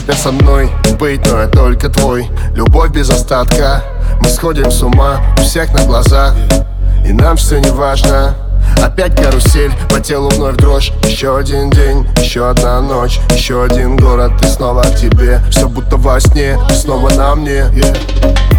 ты со мной быть, но я только твой. Любовь без остатка. Мы сходим с ума у всех на глазах. И нам все не важно. Опять карусель, по телу вновь дрожь. Еще один день, еще одна ночь. Еще один город, и снова к тебе. Все будто во сне, ты снова на мне. yeah.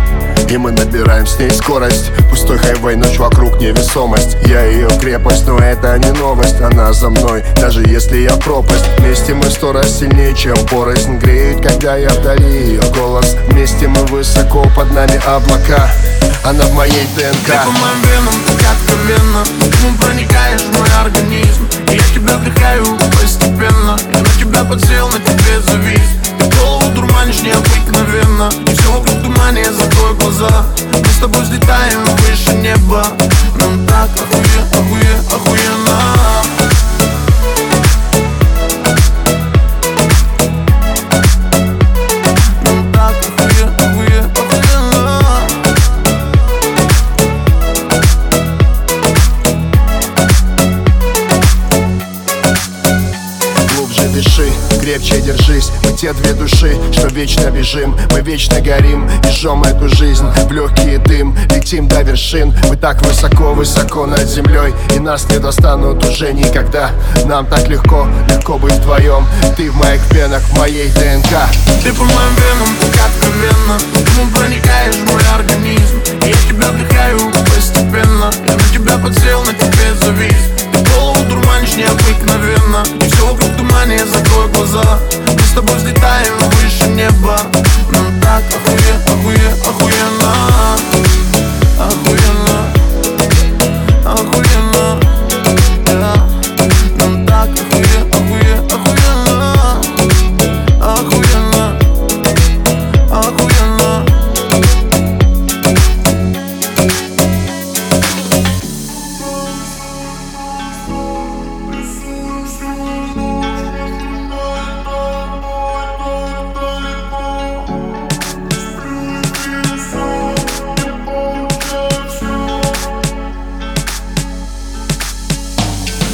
И мы набираем с ней скорость. Пустой хайвей, ночь вокруг невесомость. Я ее крепость, но это не новость. Она за мной, даже если я пропасть. Вместе мы сто раз сильнее, чем порознь. Греет, когда я вдали ее голос. Вместе мы высоко, под нами облака. Она в моей ДНК. Ты по моим венам, так откровенно. Ты проникаешь в мой организм. Я тебя вдыхаю постепенно. Я на тебя подсел, на тебе завис выше неба. Нам так охуе, охуе, охуенно. Нам так охуе, охуе, охуенно. Глубже дыши, крепче держись. Мы те две души, что вечно бежим. Мы вечно горим и жжем эту жизнь В легкий дым, летим до вершин. Мы так высоко-высоко над землей. И нас не достанут уже никогда. Нам так легко, легко быть вдвоем. Ты в моих венах, в моей ДНК. Ты по моим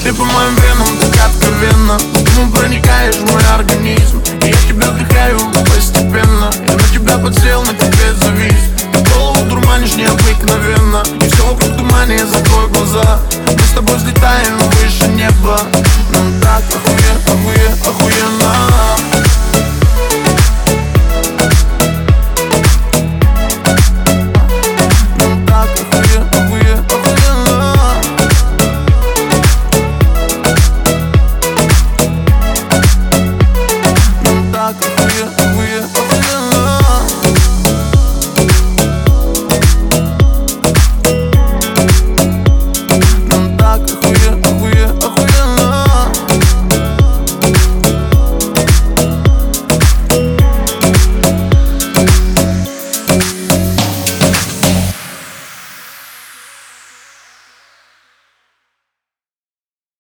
Ты по моим венам так откровенно. Ты проникаешь в мой организм? Я тебя вдыхаю постепенно